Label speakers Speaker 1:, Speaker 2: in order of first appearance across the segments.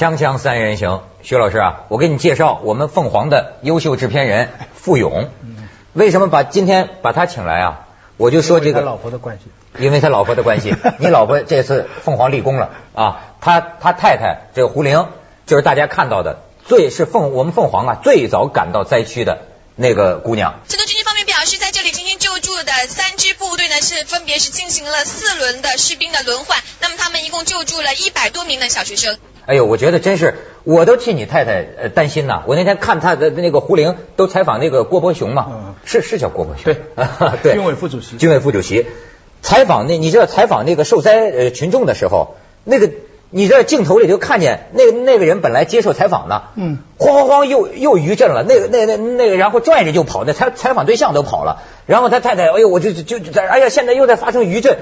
Speaker 1: 锵锵三人行，徐老师啊，我给你介绍我们凤凰的优秀制片人傅勇。为什么把今天把他请来啊？我就说这个，
Speaker 2: 老婆的关系，
Speaker 1: 因为他老婆的关系。你老婆这次凤凰立功了啊，他他太太这个胡玲，就是大家看到的最是凤我们凤凰啊最早赶到灾区的那个姑娘。
Speaker 3: 这个军区方面表示，在这里进行救助的三支部队呢，是分别是进行了四轮的士兵的轮换，那么他们一共救助了一百多名的小学生。
Speaker 1: 哎呦，我觉得真是，我都替你太太呃担心呐。我那天看他的那个胡玲都采访那个郭伯雄嘛，是是叫郭伯雄，
Speaker 2: 对。
Speaker 1: 对，
Speaker 2: 军委副主席，
Speaker 1: 军委副主席。采访那，你知道采访那个受灾呃群众的时候，那个你这镜头里就看见那个那个人本来接受采访呢，嗯，慌慌慌又又余震了，那个那那那个然后拽着就跑，那采采访对象都跑了，然后他太太哎呦我就就在哎呀现在又在发生余震，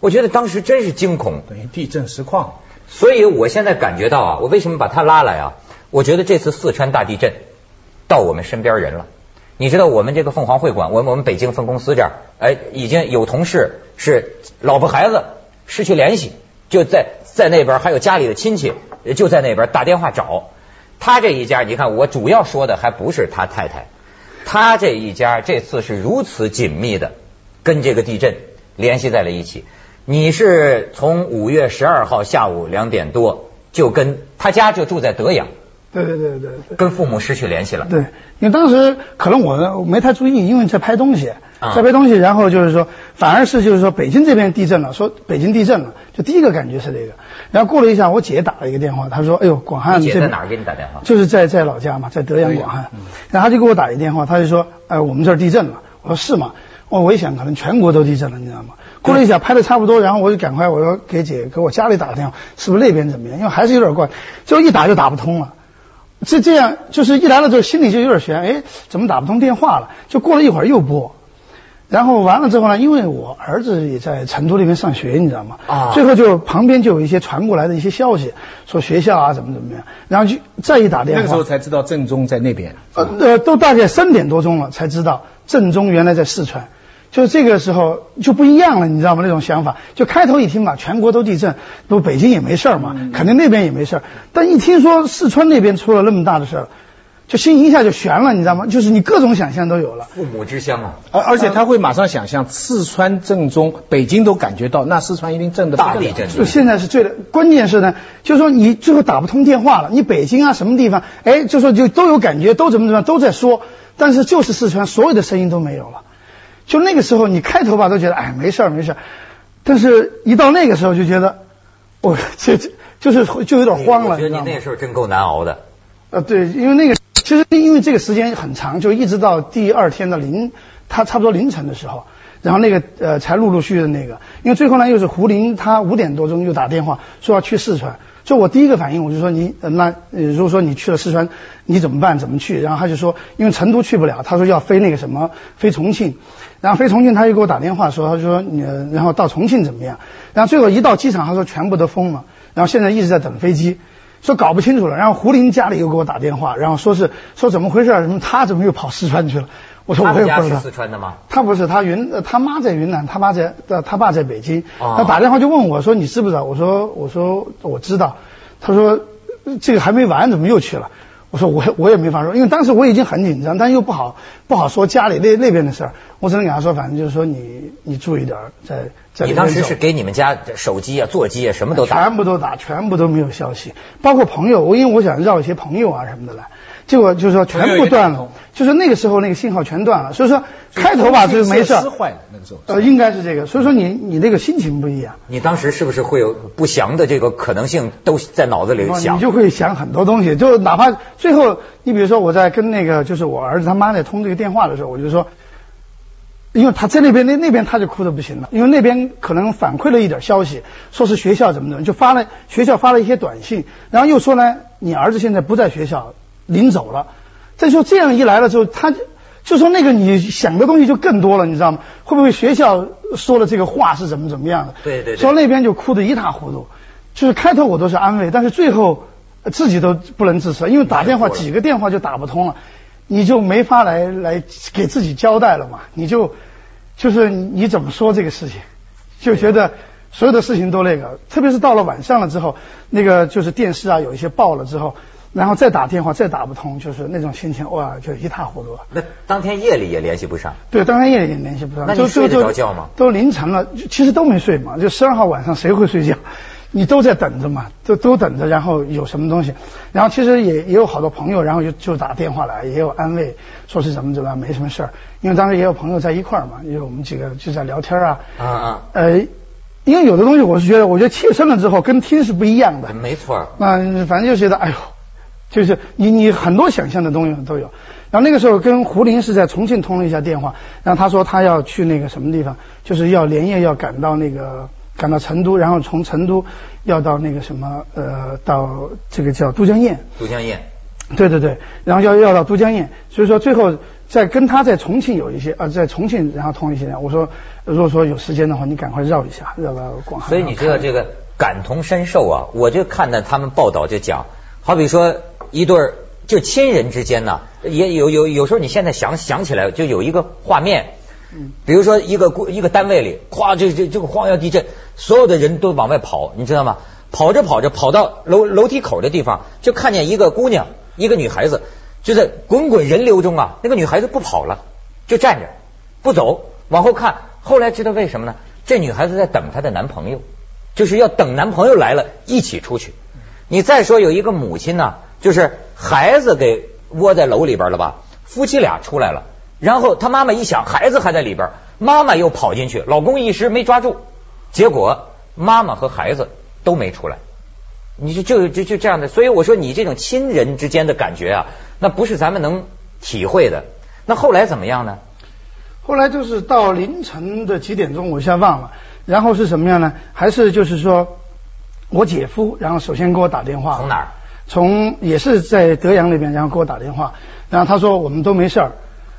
Speaker 1: 我觉得当时真是惊恐，
Speaker 2: 等于地震实况。
Speaker 1: 所以我现在感觉到啊，我为什么把他拉来啊？我觉得这次四川大地震到我们身边人了。你知道我们这个凤凰会馆，我们我们北京分公司这儿，哎，已经有同事是老婆孩子失去联系，就在在那边，还有家里的亲戚就在那边打电话找他这一家。你看，我主要说的还不是他太太，他这一家这次是如此紧密的跟这个地震联系在了一起。你是从五月十二号下午两点多就跟他家就住在德阳，
Speaker 4: 对对对对对，
Speaker 1: 跟父母失去联系了。
Speaker 4: 对，因为当时可能我没太注意，因为在拍东西，在拍东西，然后就是说，反而是就是说北京这边地震了，说北京地震了，就第一个感觉是这个。然后过了一下，我姐打了一个电话，她说：“哎呦，广汉
Speaker 1: 这在哪儿给你打电话？
Speaker 4: 就是在在老家嘛，在德阳广汉。然后她就给我打一电话，她就说：哎，我们这儿地震了。我说是吗？我我一想，可能全国都地震了，你知道吗？”过了一下，拍的差不多，然后我就赶快我说给姐给我家里打个电话，是不是那边怎么样？因为还是有点怪，就一打就打不通了。这这样就是一来了之后心里就有点悬，哎，怎么打不通电话了？就过了一会儿又拨，然后完了之后呢，因为我儿子也在成都那边上学，你知道吗？啊。最后就旁边就有一些传过来的一些消息，说学校啊怎么怎么样，然后就再一打电话，
Speaker 2: 那个时候才知道正中在那边。
Speaker 4: 呃呃，都大概三点多钟了才知道正中原来在四川。就这个时候就不一样了，你知道吗？那种想法，就开头一听嘛，全国都地震，不北京也没事儿嘛，肯定那边也没事儿但一听说四川那边出了那么大的事儿，就心一下就悬了，你知道吗？就是你各种想象都有了。
Speaker 1: 父母之乡啊，
Speaker 2: 而而且他会马上想象四川震中，北京都感觉到，那四川一定震得
Speaker 1: 大地震。
Speaker 4: 就现在是最的，关键是呢，就是说你最后打不通电话了，你北京啊什么地方，哎，就说就都有感觉，都怎么怎么样都在说，但是就是四川所有的声音都没有了。就那个时候，你开头吧都觉得哎没事儿没事儿，但是一到那个时候就觉得，我这这就是就有点慌了。
Speaker 1: 我觉得你那时候真够难熬的。
Speaker 4: 呃，对，因为那个其实因为这个时间很长，就一直到第二天的凌，他差不多凌晨的时候，然后那个呃才陆陆续续的那个，因为最后呢又是胡林，他五点多钟又打电话说要去四川。就我第一个反应，我就说你那如果说你去了四川，你怎么办？怎么去？然后他就说，因为成都去不了，他说要飞那个什么飞重庆，然后飞重庆他又给我打电话说，他就说你然后到重庆怎么样？然后最后一到机场，他说全部都封了，然后现在一直在等飞机，说搞不清楚了。然后胡林家里又给我打电话，然后说是说怎么回事？什么他怎么又跑四川去了？我说我也不知道。
Speaker 1: 四川的吗？
Speaker 4: 他不是，他云他妈在云南，他妈在他爸在北京。他打电话就问我说你知不知道？我说我说我知道。他说这个还没完，怎么又去了？我说我我也没法说，因为当时我已经很紧张，但又不好不好说家里那那边的事儿。我只能给他说，反正就是说你你注意点，在在。
Speaker 1: 你当时是给你们家手机啊、座机啊什么都打？
Speaker 4: 全部都打，全部都没有消息，包括朋友。我因为我想绕一些朋友啊什么的来。结果就是说全部断了，就是那个时候那个信号全断了，所以说开头吧就是没事。
Speaker 2: 坏了那个时候。
Speaker 4: 呃，应该是这个，所以说你你那个心情不一样。
Speaker 1: 你当时是不是会有不祥的这个可能性都在脑子里想？
Speaker 4: 你就会想很多东西，就哪怕最后你比如说我在跟那个就是我儿子他妈在通这个电话的时候，我就说，因为他在那边那那边他就哭的不行了，因为那边可能反馈了一点消息，说是学校怎么怎么，就发了学校发了一些短信，然后又说呢，你儿子现在不在学校。临走了，再说这样一来了之后，他就说那个你想的东西就更多了，你知道吗？会不会学校说的这个话是怎么怎么样的？
Speaker 1: 对对。
Speaker 4: 说那边就哭得一塌糊涂，就是开头我都是安慰，但是最后自己都不能自持，因为打电话几个电话就打不通了，你就没法来来给自己交代了嘛，你就就是你怎么说这个事情，就觉得。所有的事情都那个，特别是到了晚上了之后，那个就是电视啊有一些爆了之后，然后再打电话再打不通，就是那种心情哇就一塌糊涂了。
Speaker 1: 那当天夜里也联系不上，
Speaker 4: 对，当天夜里也联系不上。
Speaker 1: 那你睡得着觉吗？
Speaker 4: 都凌晨了，其实都没睡嘛。就十二号晚上谁会睡觉？你都在等着嘛，都都等着，然后有什么东西，然后其实也也有好多朋友，然后就就打电话来，也有安慰，说是怎么怎么样，没什么事儿。因为当时也有朋友在一块儿嘛，因为我们几个就在聊天啊。
Speaker 1: 啊啊。
Speaker 4: 呃，因为有的东西我是觉得，我觉得切身了之后跟听是不一样的。
Speaker 1: 没错。
Speaker 4: 那反正就觉得，哎呦，就是你你很多想象的东西都有。然后那个时候跟胡林是在重庆通了一下电话，然后他说他要去那个什么地方，就是要连夜要赶到那个。赶到成都，然后从成都要到那个什么呃，到这个叫都江堰。
Speaker 1: 都江堰。
Speaker 4: 对对对，然后要要到都江堰，所以说最后在跟他在重庆有一些啊，在重庆然后通一些，我说如果说有时间的话，你赶快绕一下，绕到广汉。
Speaker 1: 所以你知道这个感同身受啊，我就看到他们报道就讲，好比说一对儿就亲人之间呢，也有有有时候你现在想想起来就有一个画面。嗯，比如说一个一个单位里，咵，这这这个荒地震，所有的人都往外跑，你知道吗？跑着跑着跑到楼楼梯口的地方，就看见一个姑娘，一个女孩子，就在滚滚人流中啊，那个女孩子不跑了，就站着不走，往后看。后来知道为什么呢？这女孩子在等她的男朋友，就是要等男朋友来了，一起出去。你再说有一个母亲呢，就是孩子给窝在楼里边了吧，夫妻俩出来了。然后他妈妈一想，孩子还在里边，妈妈又跑进去，老公一时没抓住，结果妈妈和孩子都没出来。你就就就就这样的，所以我说你这种亲人之间的感觉啊，那不是咱们能体会的。那后来怎么样呢？
Speaker 4: 后来就是到凌晨的几点钟，我一下忘了。然后是什么样呢？还是就是说我姐夫，然后首先给我打电话。
Speaker 1: 从哪儿？
Speaker 4: 从也是在德阳那边，然后给我打电话，然后他说我们都没事儿。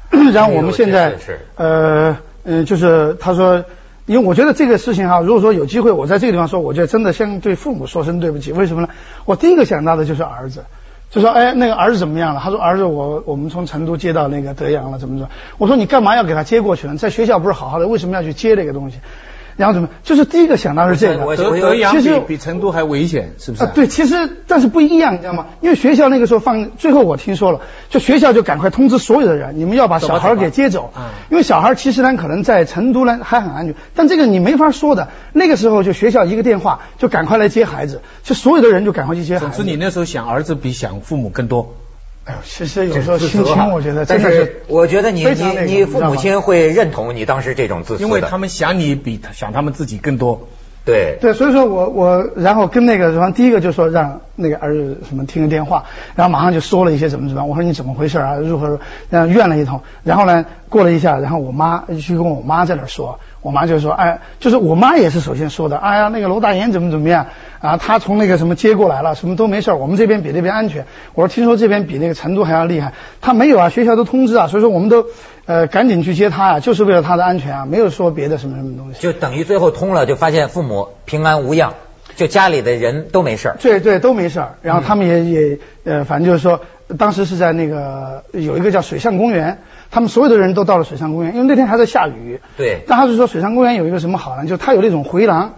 Speaker 4: 然后我们现在呃嗯，就是他说，因为我觉得这个事情哈，如果说有机会我在这个地方说，我觉得真的先对父母说声对不起。为什么呢？我第一个想到的就是儿子，就说哎，那个儿子怎么样了？他说儿子我我们从成都接到那个德阳了，怎么着？我说你干嘛要给他接过去呢？在学校不是好好的，为什么要去接这个东西？然后怎么？就是第一个想到是这个，
Speaker 2: 德德阳比比成都还危险，是不是？
Speaker 4: 啊，对，其实但是不一样，你知道吗？因为学校那个时候放，最后我听说了，就学校就赶快通知所有的人，你们要把小孩给接走。因为小孩其实呢，可能在成都呢还很安全，但这个你没法说的。那个时候就学校一个电话，就赶快来接孩子，就所有的人就赶快去接孩子。
Speaker 2: 总之，你那时候想儿子比想父母更多。
Speaker 4: 哎呦，其实有时候心情，我觉得，
Speaker 1: 但是我觉得你你你父母亲会认同你当时这种自私
Speaker 2: 因为他们想你比想他们自己更多。
Speaker 1: 对
Speaker 4: 对，所以说我我然后跟那个什么，第一个就说让那个儿子什么听个电话，然后马上就说了一些怎么怎么。我说你怎么回事啊？如何然后怨了一通，然后呢过了一下，然后我妈去跟我妈在那说。我妈就说，哎，就是我妈也是首先说的，哎呀，那个楼大岩怎么怎么样啊？他从那个什么接过来了，什么都没事儿我们这边比那边安全。我说听说这边比那个成都还要厉害，他没有啊，学校都通知啊，所以说我们都呃赶紧去接他啊，就是为了他的安全啊，没有说别的什么什么东西。
Speaker 1: 就等于最后通了，就发现父母平安无恙，就家里的人都没事儿
Speaker 4: 对对，都没事儿然后他们也也呃，反正就是说，当时是在那个有一个叫水上公园。他们所有的人都到了水上公园，因为那天还在下雨。
Speaker 1: 对。
Speaker 4: 但他是说水上公园有一个什么好呢？就它有那种回廊，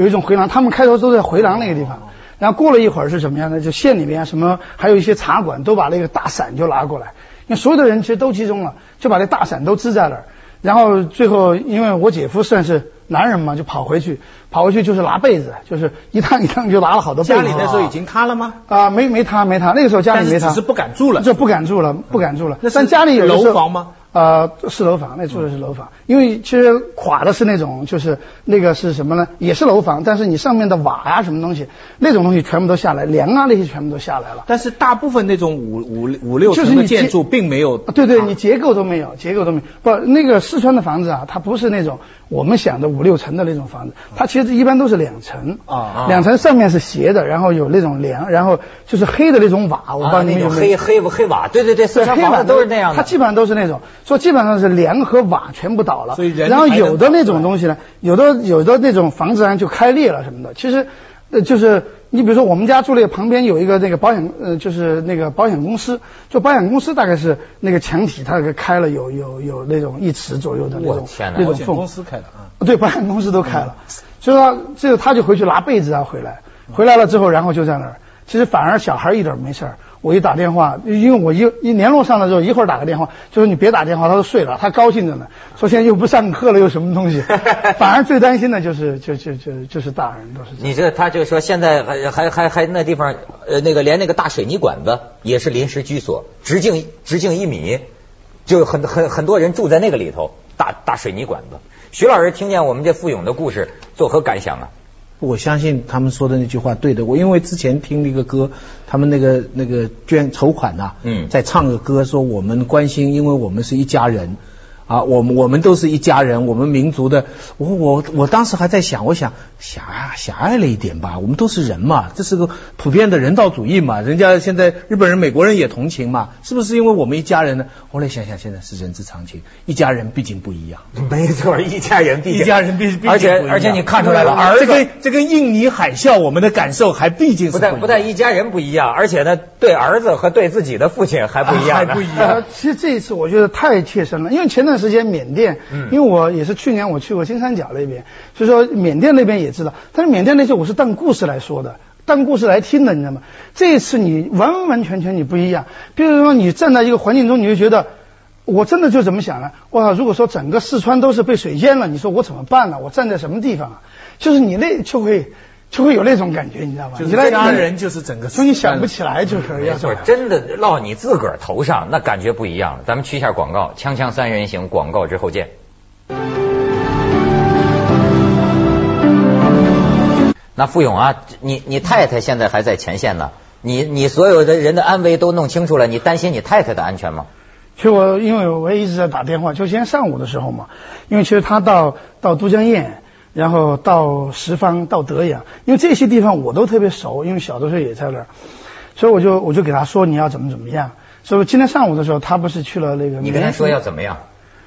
Speaker 4: 有一种回廊。他们开头都在回廊那个地方，然后过了一会儿是什么样的？就县里面什么还有一些茶馆都把那个大伞就拿过来，因为所有的人其实都集中了，就把那大伞都支在那儿。然后最后因为我姐夫算是男人嘛，就跑回去，跑回去就是拿被子，就是一趟一趟就拿了好多被子。
Speaker 2: 家里那时候已经塌了吗？
Speaker 4: 啊，没没塌没塌，那个时候家里没塌，
Speaker 2: 只是不敢住了，
Speaker 4: 就不敢住了，不敢住了。那但家里有
Speaker 2: 楼房吗？
Speaker 4: 呃，是楼房，那住的是楼房，因为其实垮的是那种，就是那个是什么呢？也是楼房，但是你上面的瓦啊，什么东西，那种东西全部都下来，梁啊那些全部都下来了。
Speaker 2: 但是大部分那种五五五六层的建筑并没有。
Speaker 4: 对对，你结构都没有，结构都没有。不，那个四川的房子啊，它不是那种我们想的五六层的那种房子，它其实一般都是两层啊，两层上面是斜的，然后有那种梁，然后就是黑的那种瓦，我不知道你们有
Speaker 1: 黑黑黑瓦，对对对，四川房子都是那样的，
Speaker 4: 它基本上都是那种。说基本上是梁和瓦全部倒了，然后有的那种东西呢，有的有的那种房子呢就开裂了什么的。其实，呃，就是你比如说我们家住那个旁边有一个那个保险，呃，就是那个保险公司，就保险公司大概是那个墙体它给开了有有有那种一尺左右的那种那种缝。
Speaker 2: 公司开的啊？
Speaker 4: 对，保险公司都开了。所以说这个他就回去拿被子啊回来，回来了之后，然后就在那儿。其实反而小孩一点没事儿。我一打电话，因为我一一联络上了之后，一会儿打个电话，就说你别打电话，他都睡了，他高兴着呢。说现在又不上课了，又什么东西？反而最担心的就是就就就就是大人都是。
Speaker 1: 你这他就说现在还还还还那地方呃那个连那个大水泥管子也是临时居所，直径直径一米，就很很很多人住在那个里头，大大水泥管子。徐老师听见我们这富勇的故事，作何感想啊？
Speaker 2: 我相信他们说的那句话对的，我因为之前听了一个歌，他们那个那个捐筹款呐，
Speaker 1: 嗯，
Speaker 2: 在唱个歌说我们关心，因为我们是一家人。啊，我们我们都是一家人，我们民族的，我我我当时还在想，我想狭狭隘了一点吧，我们都是人嘛，这是个普遍的人道主义嘛，人家现在日本人、美国人也同情嘛，是不是因为我们一家人呢？后来想想，现在是人之常情，一家人毕竟不一样。
Speaker 1: 没错，一家人毕竟
Speaker 2: 一家人毕，
Speaker 1: 而且而且你看出来了，儿子
Speaker 2: 这跟这跟印尼海啸我们的感受还毕竟是
Speaker 1: 不但不但一家人不一样，而且呢，对儿子和对自己的父亲还不一样，
Speaker 2: 还不一样。
Speaker 4: 其实这一次我觉得太切身了，因为前段时间缅甸。
Speaker 1: 嗯，
Speaker 4: 因为我也是去年我去过金三角那边，所以说缅甸那边也知道，但是缅甸那些我是当故事来说的，当故事来听的，你知道吗？这一次你完完全全你不一样，比如说你站在一个环境中，你就觉得，我真的就怎么想呢？哇，如果说整个四川都是被水淹了，你说我怎么办呢？我站在什么地方啊？就是你那就会就会有那种感觉，你知道吗？
Speaker 2: 就是家人就是整个，
Speaker 4: 所以你想不起来就可以。
Speaker 1: 没错，真的落你自个儿头上，那感觉不一样了。咱们去一下广告，锵锵三人行，广告之后见。那付勇啊，你你太太现在还在前线呢，你你所有的人的安危都弄清楚了，你担心你太太的安全吗？
Speaker 4: 其实我因为我也一直在打电话，就今天上午的时候嘛，因为其实他到到都江堰，然后到什邡，到德阳，因为这些地方我都特别熟，因为小的时候也在那儿，所以我就我就给他说你要怎么怎么样。所以今天上午的时候，他不是去了那个，
Speaker 1: 你跟他说要怎么样？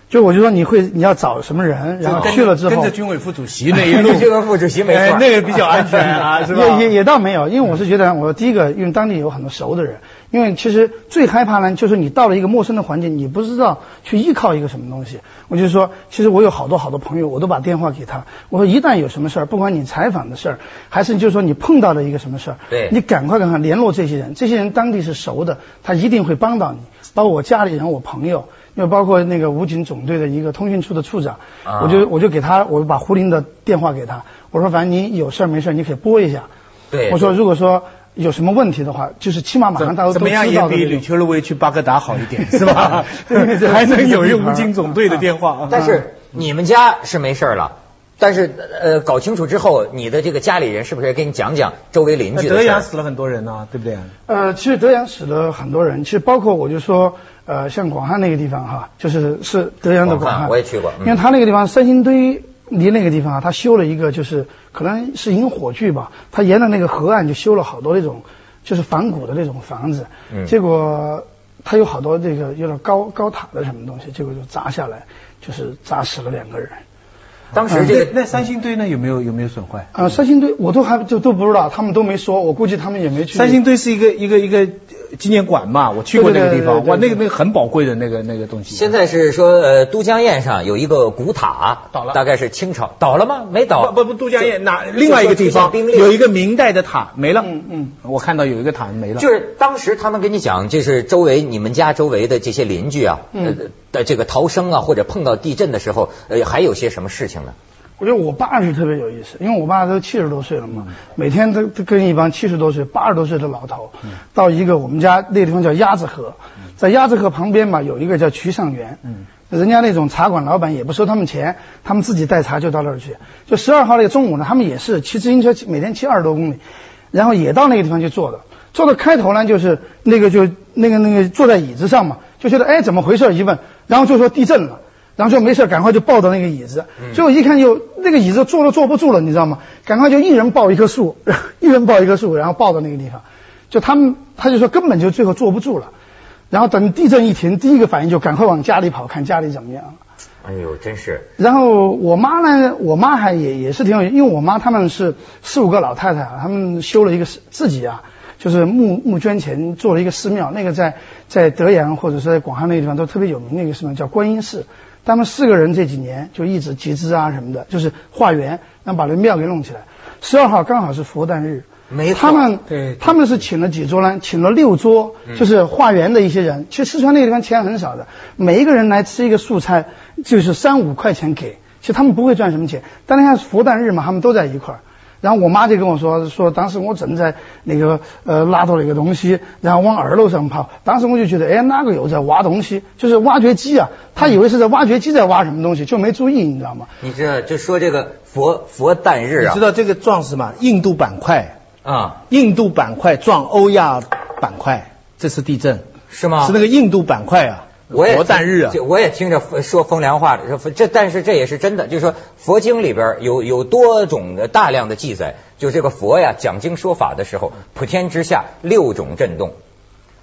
Speaker 4: 就我就说你会你要找什么人，然后去了之后
Speaker 2: 跟着军委副主席那 一路，
Speaker 1: 军委副主席没错，
Speaker 2: 那个比较安全啊，是吧？
Speaker 4: 也也也倒没有，因为我是觉得，我第一个，因为当地有很多熟的人，因为其实最害怕呢，就是你到了一个陌生的环境，你不知道去依靠一个什么东西。我就说，其实我有好多好多朋友，我都把电话给他，我说一旦有什么事儿，不管你采访的事儿，还是就是说你碰到了一个什么事儿，
Speaker 1: 对，
Speaker 4: 你赶快赶快联络这些人，这些人当地是熟的，他一定会帮到你，包括我家里人、我朋友。又包括那个武警总队的一个通讯处的处长，我就我就给他，我把胡林的电话给他，我说反正你有事儿没事儿你可以拨一下。
Speaker 1: 对，
Speaker 4: 我说如果说有什么问题的话，就是起码马上大家都知道。
Speaker 2: 怎么样也比吕秋乐威去巴格达好一点，是吧？还 能有一个武警总队的电话。
Speaker 1: 但是你们家是没事了，但是呃，搞清楚之后，你的这个家里人是不是也给你讲讲周围邻居
Speaker 2: 德阳死了很多人呢，对不对？
Speaker 4: 呃，其实德阳死了很多人，其实包括我就说。呃，像广汉那个地方哈，就是是德阳的广汉，
Speaker 1: 我也去过，
Speaker 4: 因为他那个地方三星堆离那个地方啊，他修了一个就是可能是引火炬吧，他沿着那个河岸就修了好多那种就是仿古的那种房子，
Speaker 1: 嗯，
Speaker 4: 结果他有好多这个有点高高塔的什么东西，结果就砸下来，就是砸死了两个人。
Speaker 1: 当时这个
Speaker 2: 那三星堆呢有没有有没有损坏？
Speaker 4: 啊，三星堆我都还就都不知道，他们都没说，我估计他们也没去。
Speaker 2: 三星堆是一个一个一个纪念馆嘛，我去过那个地方，哇，那个那个很宝贵的那个那个东西。
Speaker 1: 现在是说呃都江堰上有一个古塔
Speaker 2: 倒了，
Speaker 1: 大概是清朝倒了吗？没倒，
Speaker 2: 不不都江堰哪另外一个地方有一个明代的塔没了，嗯嗯，我看到有一个塔没了。
Speaker 1: 就是当时他们跟你讲，就是周围你们家周围的这些邻居啊，呃的这个逃生啊，或者碰到地震的时候，呃还有些什么事情呢？
Speaker 4: 我觉得我爸是特别有意思，因为我爸都七十多岁了嘛，每天都都跟一帮七十多岁、八十多岁的老头，到一个我们家那个地方叫鸭子河，在鸭子河旁边嘛，有一个叫渠上园，人家那种茶馆老板也不收他们钱，他们自己带茶就到那儿去。就十二号那个中午呢，他们也是骑自行车，每天骑二十多公里，然后也到那个地方去坐的。坐到开头呢，就是那个就那个那个坐在椅子上嘛，就觉得哎怎么回事？一问，然后就说地震了。然后就没事，赶快就抱着那个椅子。最后一看，就那个椅子坐都坐不住了，你知道吗？赶快就一人抱一棵树，一人抱一棵树，然后抱到那个地方。就他们，他就说根本就最后坐不住了。然后等地震一停，第一个反应就赶快往家里跑，看家里怎么样了。
Speaker 1: 哎呦，真是。
Speaker 4: 然后我妈呢，我妈还也也是挺有，因为我妈他们是四五个老太太啊，他们修了一个自己啊，就是募募捐钱做了一个寺庙，那个在在德阳或者是在广汉那个地方都特别有名的一个寺庙，叫观音寺。他们四个人这几年就一直集资啊什么的，就是化缘，然后把这庙给弄起来。十二号刚好是佛诞日，
Speaker 1: 没
Speaker 4: 他们他们是请了几桌呢？请了六桌，就是化缘的一些人。其实四川那个地方钱很少的，每一个人来吃一个素菜就是三五块钱给，其实他们不会赚什么钱。但那天是佛诞日嘛，他们都在一块儿。然后我妈就跟我说，说当时我正在那个呃拿到那个东西，然后往二楼上跑。当时我就觉得，哎，哪个又在挖东西？就是挖掘机啊，他以为是在挖掘机在挖什么东西，就没注意，你知道吗？
Speaker 1: 你知道，就说这个佛佛诞日啊
Speaker 2: 你知，道这个撞什么？印度板块，
Speaker 1: 啊，
Speaker 2: 印度板块撞欧亚板块，这次地震
Speaker 1: 是吗？
Speaker 2: 是那个印度板块啊，
Speaker 1: 我也
Speaker 2: 佛诞日啊，
Speaker 1: 我也听着说风凉话，说这但是这也是真的，就是说佛经里边有有多种的大量的记载，就这个佛呀讲经说法的时候，普天之下六种震动。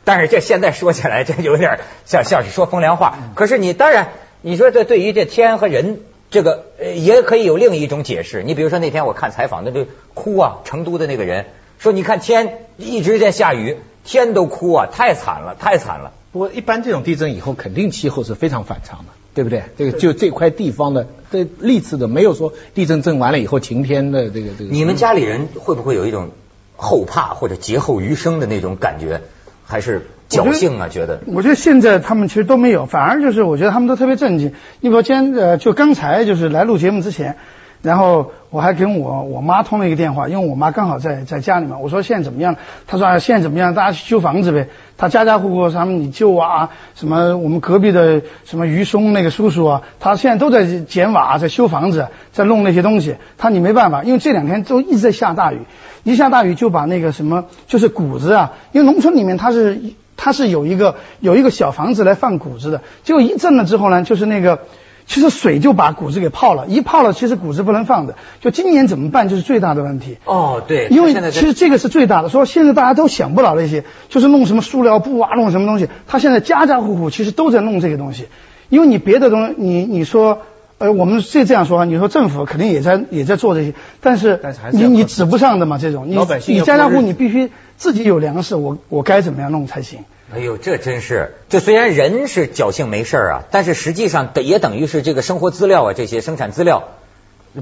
Speaker 1: 但是这现在说起来，这有点像像是说风凉话。可是你当然，你说这对于这天和人，这个呃也可以有另一种解释。你比如说那天我看采访，那就哭啊，成都的那个人说，你看天一直在下雨，天都哭啊，太惨了，太惨了。
Speaker 2: 不过一般这种地震以后，肯定气候是非常反常的，对不对？这个就这块地方的这历次的没有说地震震完了以后晴天的这个这个。
Speaker 1: 你们家里人会不会有一种后怕或者劫后余生的那种感觉，还是侥幸啊？觉得
Speaker 4: 我觉得现在他们其实都没有，反而就是我觉得他们都特别震惊。你比如今天呃，就刚才就是来录节目之前，然后我还跟我我妈通了一个电话，因为我妈刚好在在家里嘛。我说现在怎么样？她说啊，现在怎么样？大家去修房子呗。她家家户户他们你舅啊，什么我们隔壁的什么于松那个叔叔啊，他现在都在捡瓦，在修房子，在弄那些东西。他你没办法，因为这两天都一直在下大雨，一下大雨就把那个什么就是谷子啊，因为农村里面它是。它是有一个有一个小房子来放谷子的，结果一震了之后呢，就是那个其实水就把谷子给泡了，一泡了其实谷子不能放的，就今年怎么办就是最大的问题。
Speaker 1: 哦，对，
Speaker 4: 因为其实这个是最大的，说现在大家都想不了那些，就是弄什么塑料布啊，弄什么东西，他现在家家户户其实都在弄这个东西，因为你别的东西，你你说。呃，我们是这样说，你说政府肯定也在也在做这些，但是你你指不上的嘛，这种你你家家户你必须自己有粮食，我我该怎么样弄才行？
Speaker 1: 哎呦，这真是，这虽然人是侥幸没事儿啊，但是实际上等也等于是这个生活资料啊，这些生产资料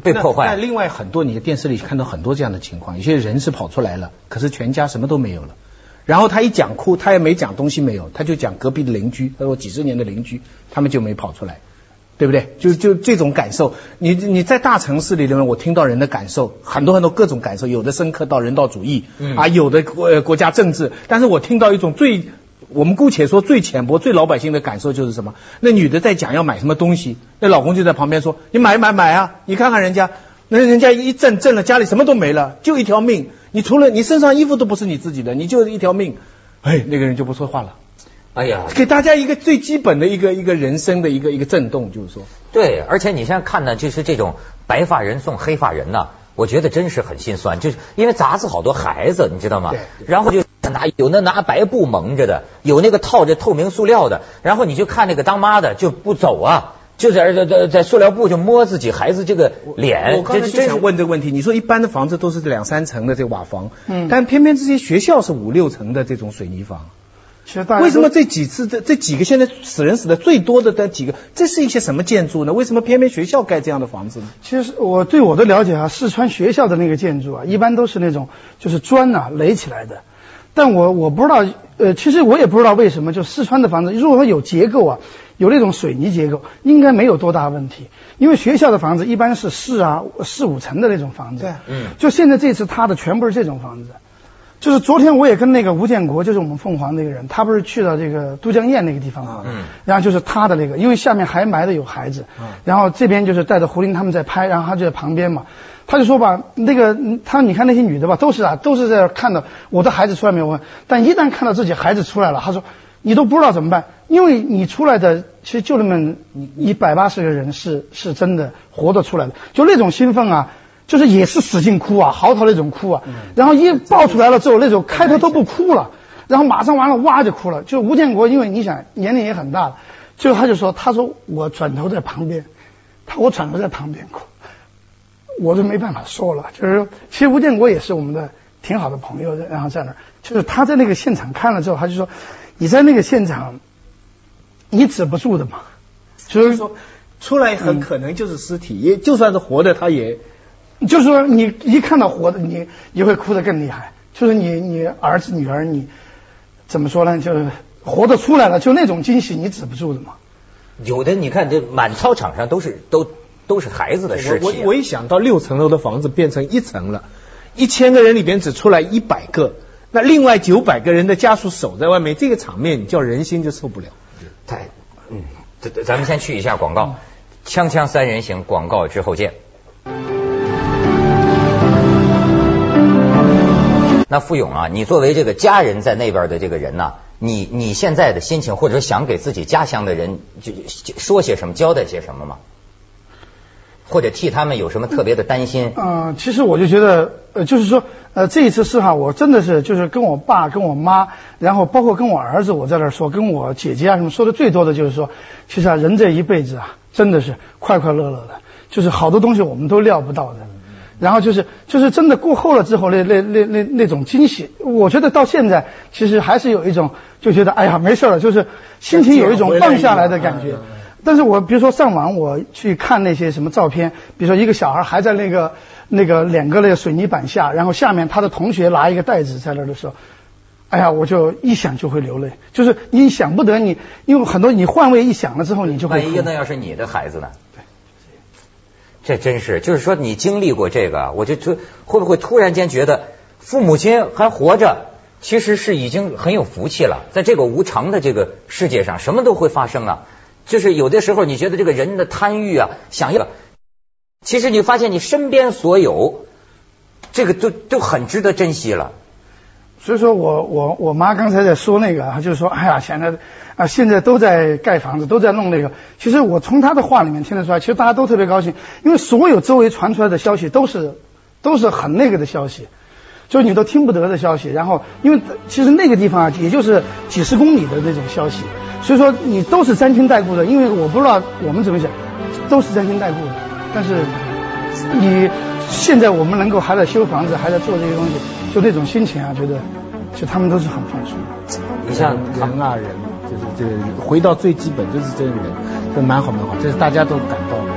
Speaker 1: 被破坏。
Speaker 2: 那另外很多，你在电视里看到很多这样的情况，有些人是跑出来了，可是全家什么都没有了。然后他一讲哭，他也没讲东西没有，他就讲隔壁的邻居，他说几十年的邻居，他们就没跑出来。对不对？就就这种感受，你你在大城市里面，我听到人的感受，很多很多各种感受，有的深刻到人道主义，
Speaker 1: 嗯
Speaker 2: 啊，有的国、呃、国家政治，但是我听到一种最，我们姑且说最浅薄、最老百姓的感受就是什么？那女的在讲要买什么东西，那老公就在旁边说：“你买买买啊！你看看人家，那人家一震震了，家里什么都没了，就一条命。你除了你身上衣服都不是你自己的，你就一条命。”哎，那个人就不说话了。
Speaker 1: 哎呀，
Speaker 2: 给大家一个最基本的一个一个人生的一个一个震动，就是说，
Speaker 1: 对，而且你现在看呢，就是这种白发人送黑发人呐、我觉得真是很心酸，就是因为砸死好多孩子，你知道吗
Speaker 2: 对？
Speaker 1: 然后就拿有那拿白布蒙着的，有那个套着透明塑料的，然后你就看那个当妈的就不走啊，就在在在在塑料布就摸自己孩子这个脸，
Speaker 2: 我刚才就想问这个问题，你说一般的房子都是两三层的这个瓦房，
Speaker 4: 嗯
Speaker 2: 但偏偏这些学校是五六层的这种水泥房，
Speaker 4: 其实大
Speaker 2: 为什么这几次这这几个现在死人死的最多的这几个，这是一些什么建筑呢？为什么偏偏学校盖这样的房子呢？
Speaker 4: 其实我对我的了解啊，四川学校的那个建筑啊，一般都是那种就是砖呐、垒起来的。但我我不知道，呃，其实我也不知道为什么，就四川的房子，如果说有结构啊，有那种水泥结构，应该没有多大问题。因为学校的房子一般是四啊四五层的那种房子，
Speaker 2: 对
Speaker 1: 嗯
Speaker 4: 就现在这次塌的全部是这种房子。就是昨天我也跟那个吴建国，就是我们凤凰那个人，他不是去了这个都江堰那个地方嘛，
Speaker 1: 嗯
Speaker 4: 然后就是他的那个，因为下面还埋的有孩子，然后这边就是带着胡林他们在拍，然后他就在旁边嘛，他就说吧，那个嗯他你看那些女的吧，都是啊，都是在看到我的孩子出来没有问，但一旦看到自己孩子出来了，他说你都不知道怎么办，因为你出来的其实就那么一百八十个人是是真的活着出来的，就那种兴奋啊。就是也是使劲哭啊，嚎啕那种哭啊，然后一爆出来了之后，那种开头都不哭了，然后马上完了哇就哭了。就吴建国，因为你想年龄也很大了，最后他就说，他说我转头在旁边，他我转头在旁边哭，我都没办法说了。就是其实吴建国也是我们的挺好的朋友，然后在那儿，就是他在那个现场看了之后，他就说，你在那个现场，你止不住的嘛，就是
Speaker 2: 说出来很可能就是尸体，也就算是活的，他也
Speaker 4: 就是说你一看到活的，你你会哭得更厉害。就是你你儿子女儿你怎么说呢？就是活的出来了，就那种惊喜你止不住的嘛。
Speaker 1: 有的你看这满操场上都是都都是孩子的尸体啊、
Speaker 2: 我一想到六层楼的房子变成一层了，一千个人里边只出来一百个，那另外九百个人的家属守在外面，这个场面你叫人心就受不了。
Speaker 1: 太，嗯，咱们先去一下广告，锵锵三人行广告之后见。那付勇啊，你作为这个家人在那边的这个人呐、你你现在的心情，或者说想给自己家乡的人就就说些什么，交代些什么吗？或者替他们有什么特别的担心？
Speaker 4: 呃，其实我就觉得，呃，就是说，呃，这一次是哈，我真的是就是跟我爸、跟我妈，然后包括跟我儿子，我在那儿说，跟我姐姐啊什么说的最多的就是说，其实啊，人这一辈子啊，真的是快快乐乐的，就是好多东西我们都料不到的。然后就是就是真的过后了之后，那那那那那种惊喜，我觉得到现在其实还是有一种就觉得哎呀没事了，就是心情有一种放下来的感觉。但是我比如说上网我去看那些什么照片，比如说一个小孩还在那个那个两个那个水泥板下，然后下面他的同学拿一个袋子在那的时候，哎呀，我就一想就会流泪，就是你想不得你，因为很多你换位一想了之后，你就会哭
Speaker 1: 万一那要是你的孩子呢？对这真是，就是说你经历过这个，我就就会不会突然间觉得父母亲还活着，其实是已经很有福气了。在这个无常的这个世界上，什么都会发生啊。就是有的时候你觉得这个人的贪欲啊，想要，其实你发现你身边所有，这个都都很值得珍惜了。
Speaker 4: 所以说我我我妈刚才在说那个啊，就是说，哎呀，现在啊现在都在盖房子，都在弄那个。其实我从她的话里面听得出来，其实大家都特别高兴，因为所有周围传出来的消息都是都是很那个的消息，就是你都听不得的消息。然后因为其实那个地方啊，也就是几十公里的那种消息，所以说你都是沾亲带故的。因为我不知道我们怎么想，都是沾亲带故的。但是你现在我们能够还在修房子，还在做这些东西，就那种心情啊，觉得就他们都是很放松。
Speaker 1: 你像他
Speaker 2: 人啊人，就是这个回到最基本就是这个人，这蛮好蛮好，这是大家都感到的。